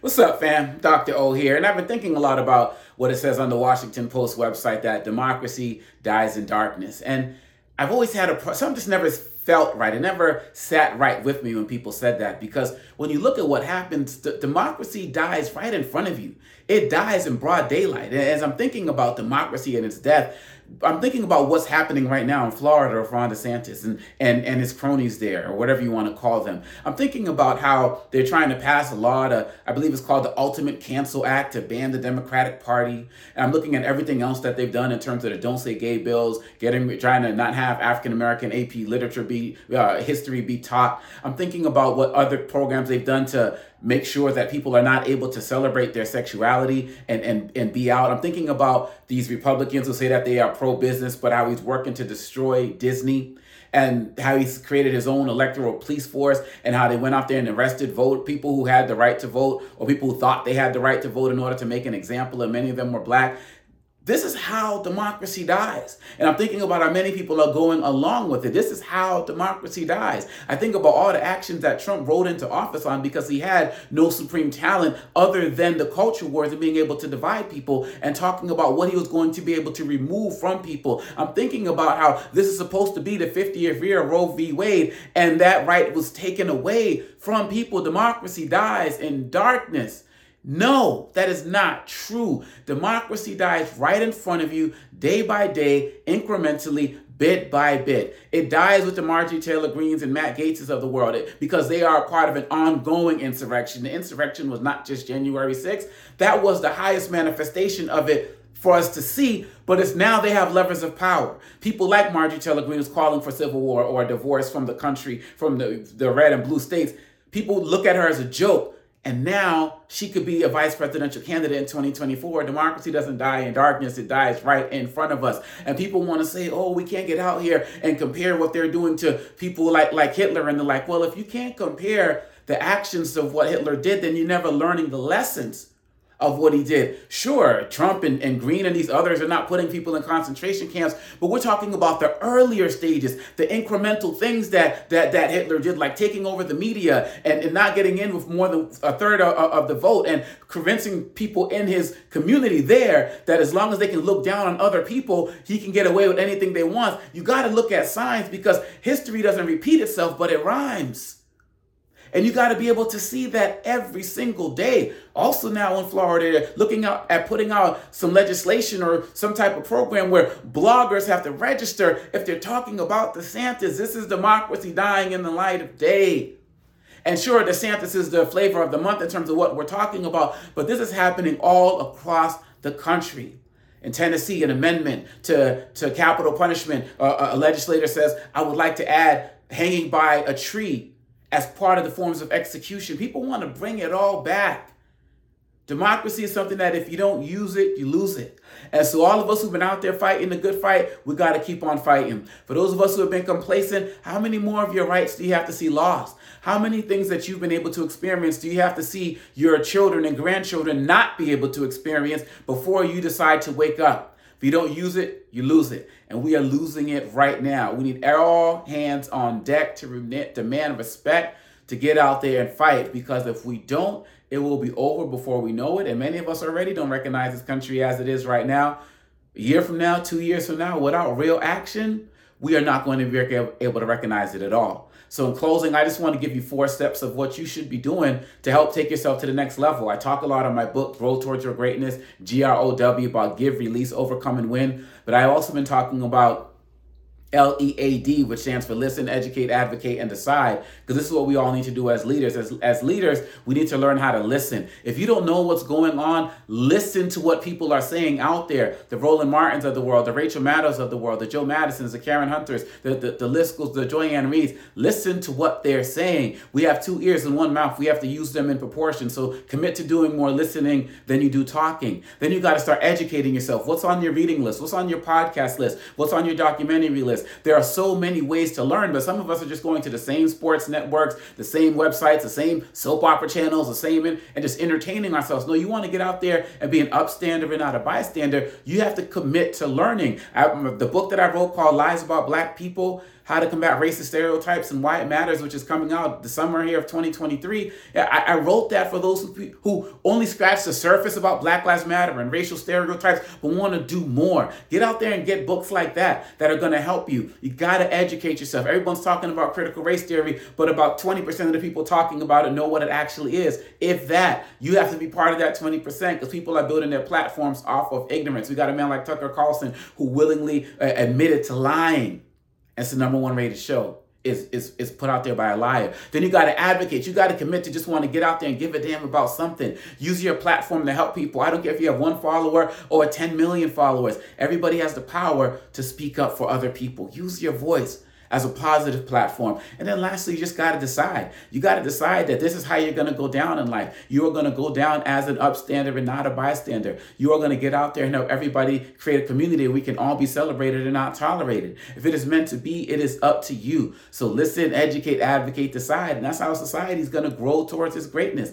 What's up, fam? Dr. O here, and I've been thinking a lot about what it says on the Washington Post website that democracy dies in darkness. And I've always had a some just never felt right. It never sat right with me when people said that because when you look at what happens, d- democracy dies right in front of you. It dies in broad daylight. And as I'm thinking about democracy and its death, I'm thinking about what's happening right now in Florida with Ron DeSantis and, and, and his cronies there, or whatever you want to call them. I'm thinking about how they're trying to pass a law to, I believe it's called the Ultimate Cancel Act to ban the Democratic Party. And I'm looking at everything else that they've done in terms of the Don't Say Gay bills, getting trying to not have African American AP literature be uh, history be taught. I'm thinking about what other programs they've done to make sure that people are not able to celebrate their sexuality and, and, and be out. I'm thinking about these Republicans who say that they are pro business, but how he's working to destroy Disney and how he's created his own electoral police force and how they went out there and arrested vote people who had the right to vote or people who thought they had the right to vote in order to make an example and many of them were black this is how democracy dies. And I'm thinking about how many people are going along with it. This is how democracy dies. I think about all the actions that Trump rode into office on because he had no supreme talent other than the culture wars and being able to divide people and talking about what he was going to be able to remove from people. I'm thinking about how this is supposed to be the 50th year of Roe v. Wade and that right was taken away from people. Democracy dies in darkness. No, that is not true. Democracy dies right in front of you, day by day, incrementally, bit by bit. It dies with the Marjorie Taylor Greenes and Matt Gaetzes of the world because they are part of an ongoing insurrection. The insurrection was not just January 6th, that was the highest manifestation of it for us to see, but it's now they have levers of power. People like Marjorie Taylor Greene is calling for civil war or divorce from the country, from the, the red and blue states. People look at her as a joke and now she could be a vice presidential candidate in 2024. Democracy doesn't die in darkness, it dies right in front of us. And people want to say, oh, we can't get out here and compare what they're doing to people like, like Hitler. And they're like, well, if you can't compare the actions of what Hitler did, then you're never learning the lessons of what he did. Sure, Trump and, and Greene and these others are not putting people in concentration camps, but we're talking about the earlier stages, the incremental things that that, that Hitler did, like taking over the media and, and not getting in with more than a third of, of the vote and convincing people in his community there that as long as they can look down on other people, he can get away with anything they want. You got to look at signs because history doesn't repeat itself, but it rhymes. And you got to be able to see that every single day. Also, now in Florida, looking out at putting out some legislation or some type of program where bloggers have to register if they're talking about DeSantis. This is democracy dying in the light of day. And sure, DeSantis is the flavor of the month in terms of what we're talking about, but this is happening all across the country. In Tennessee, an amendment to, to capital punishment, uh, a legislator says, I would like to add hanging by a tree as part of the forms of execution. People want to bring it all back. Democracy is something that if you don't use it, you lose it. And so, all of us who've been out there fighting the good fight, we got to keep on fighting. For those of us who have been complacent, how many more of your rights do you have to see lost? How many things that you've been able to experience do you have to see your children and grandchildren not be able to experience before you decide to wake up? If you don't use it, you lose it. And we are losing it right now. We need all hands on deck to demand respect, to get out there and fight. Because if we don't, it will be over before we know it. And many of us already don't recognize this country as it is right now. A year from now, two years from now, without real action, we are not going to be able to recognize it at all. So, in closing, I just want to give you four steps of what you should be doing to help take yourself to the next level. I talk a lot in my book, Grow Towards Your Greatness, G R O W, about give, release, overcome, and win. But I've also been talking about L E A D, which stands for listen, educate, advocate, and decide. Because this is what we all need to do as leaders. As, as leaders, we need to learn how to listen. If you don't know what's going on, listen to what people are saying out there. The Roland Martins of the world, the Rachel Maddows of the world, the Joe Madisons, the Karen Hunters, the, the, the Liskels, the Joy-Ann Reids. Listen to what they're saying. We have two ears and one mouth. We have to use them in proportion. So commit to doing more listening than you do talking. Then you got to start educating yourself. What's on your reading list? What's on your podcast list? What's on your documentary list? There are so many ways to learn, but some of us are just going to the same sports networks, the same websites, the same soap opera channels, the same, and just entertaining ourselves. No, you want to get out there and be an upstander and not a bystander. You have to commit to learning. I, the book that I wrote called Lies About Black People How to Combat Racist Stereotypes and Why It Matters, which is coming out the summer here of 2023. I, I wrote that for those who, who only scratch the surface about Black Lives Matter and racial stereotypes, but want to do more. Get out there and get books like that that are going to help you. You got to educate yourself. Everyone's talking about critical race theory, but about 20% of the people talking about it know what it actually is. If that, you have to be part of that 20% because people are building their platforms off of ignorance. We got a man like Tucker Carlson who willingly uh, admitted to lying. It's the number one rated show. Is, is, is put out there by a liar. Then you got to advocate. You got to commit to just want to get out there and give a damn about something. Use your platform to help people. I don't care if you have one follower or 10 million followers. Everybody has the power to speak up for other people. Use your voice as a positive platform. And then lastly, you just got to decide. You got to decide that this is how you're going to go down in life. You are going to go down as an upstander and not a bystander. You are going to get out there and help everybody create a community we can all be celebrated and not tolerated. If it is meant to be, it is up to you. So listen, educate, advocate, decide. And that's how society is going to grow towards its greatness.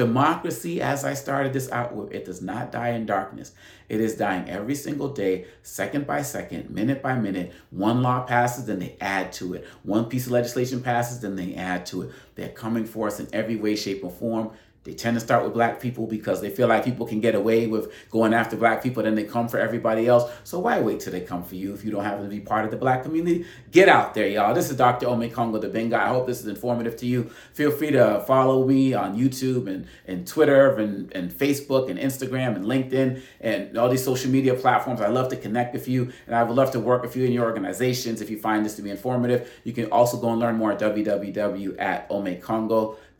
Democracy, as I started this out with, it does not die in darkness. It is dying every single day, second by second, minute by minute. One law passes, then they add to it. One piece of legislation passes, then they add to it. They're coming for us in every way, shape, or form. They tend to start with black people because they feel like people can get away with going after black people, then they come for everybody else. So why wait till they come for you if you don't happen to be part of the black community? Get out there, y'all. This is Dr. Omekongo Dibinga. I hope this is informative to you. Feel free to follow me on YouTube and, and Twitter and, and Facebook and Instagram and LinkedIn and all these social media platforms. I love to connect with you and I would love to work with you in your organizations if you find this to be informative. You can also go and learn more at www at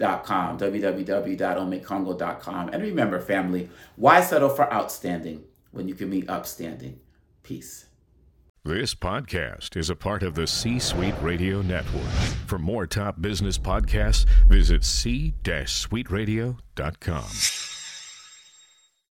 www.omekongo.com. And remember, family, why settle for outstanding when you can be upstanding? Peace. This podcast is a part of the C Suite Radio Network. For more top business podcasts, visit c-suiteradio.com.